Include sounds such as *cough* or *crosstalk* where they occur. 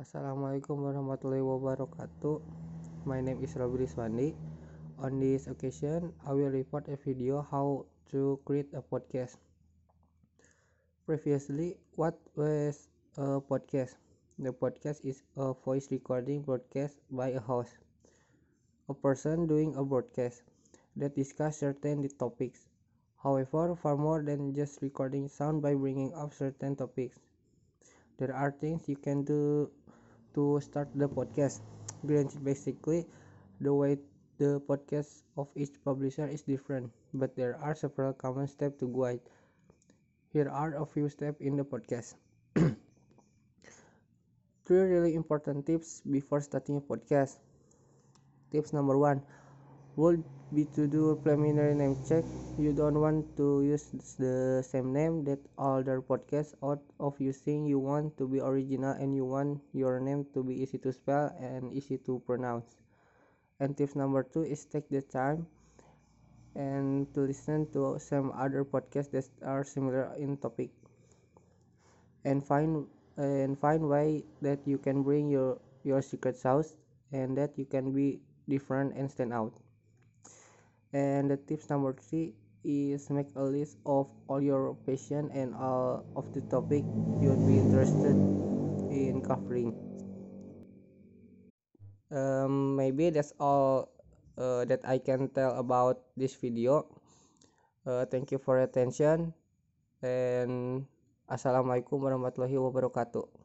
Assalamualaikum warahmatullahi wabarakatuh. My name is Robert Swandi. On this occasion, I will report a video how to create a podcast. Previously, what was a podcast? The podcast is a voice recording broadcast by a host, a person doing a broadcast that discuss certain topics. However, far more than just recording sound by bringing up certain topics. There are things you can do to start the podcast. Granted, basically, the way the podcast of each publisher is different, but there are several common steps to guide. Here are a few steps in the podcast. *clears throat* Three really important tips before starting a podcast. Tips number one would be to do a preliminary name check. You don't want to use the same name that other podcasts out of using. You want to be original and you want your name to be easy to spell and easy to pronounce. And tips number two is take the time and to listen to some other podcasts that are similar in topic and find and find way that you can bring your your secret sauce and that you can be different and stand out and the tips number three is make a list of all your passion and all of the topic you would be interested in covering. Um, maybe that's all uh, that I can tell about this video. Uh, thank you for attention. And assalamualaikum warahmatullahi wabarakatuh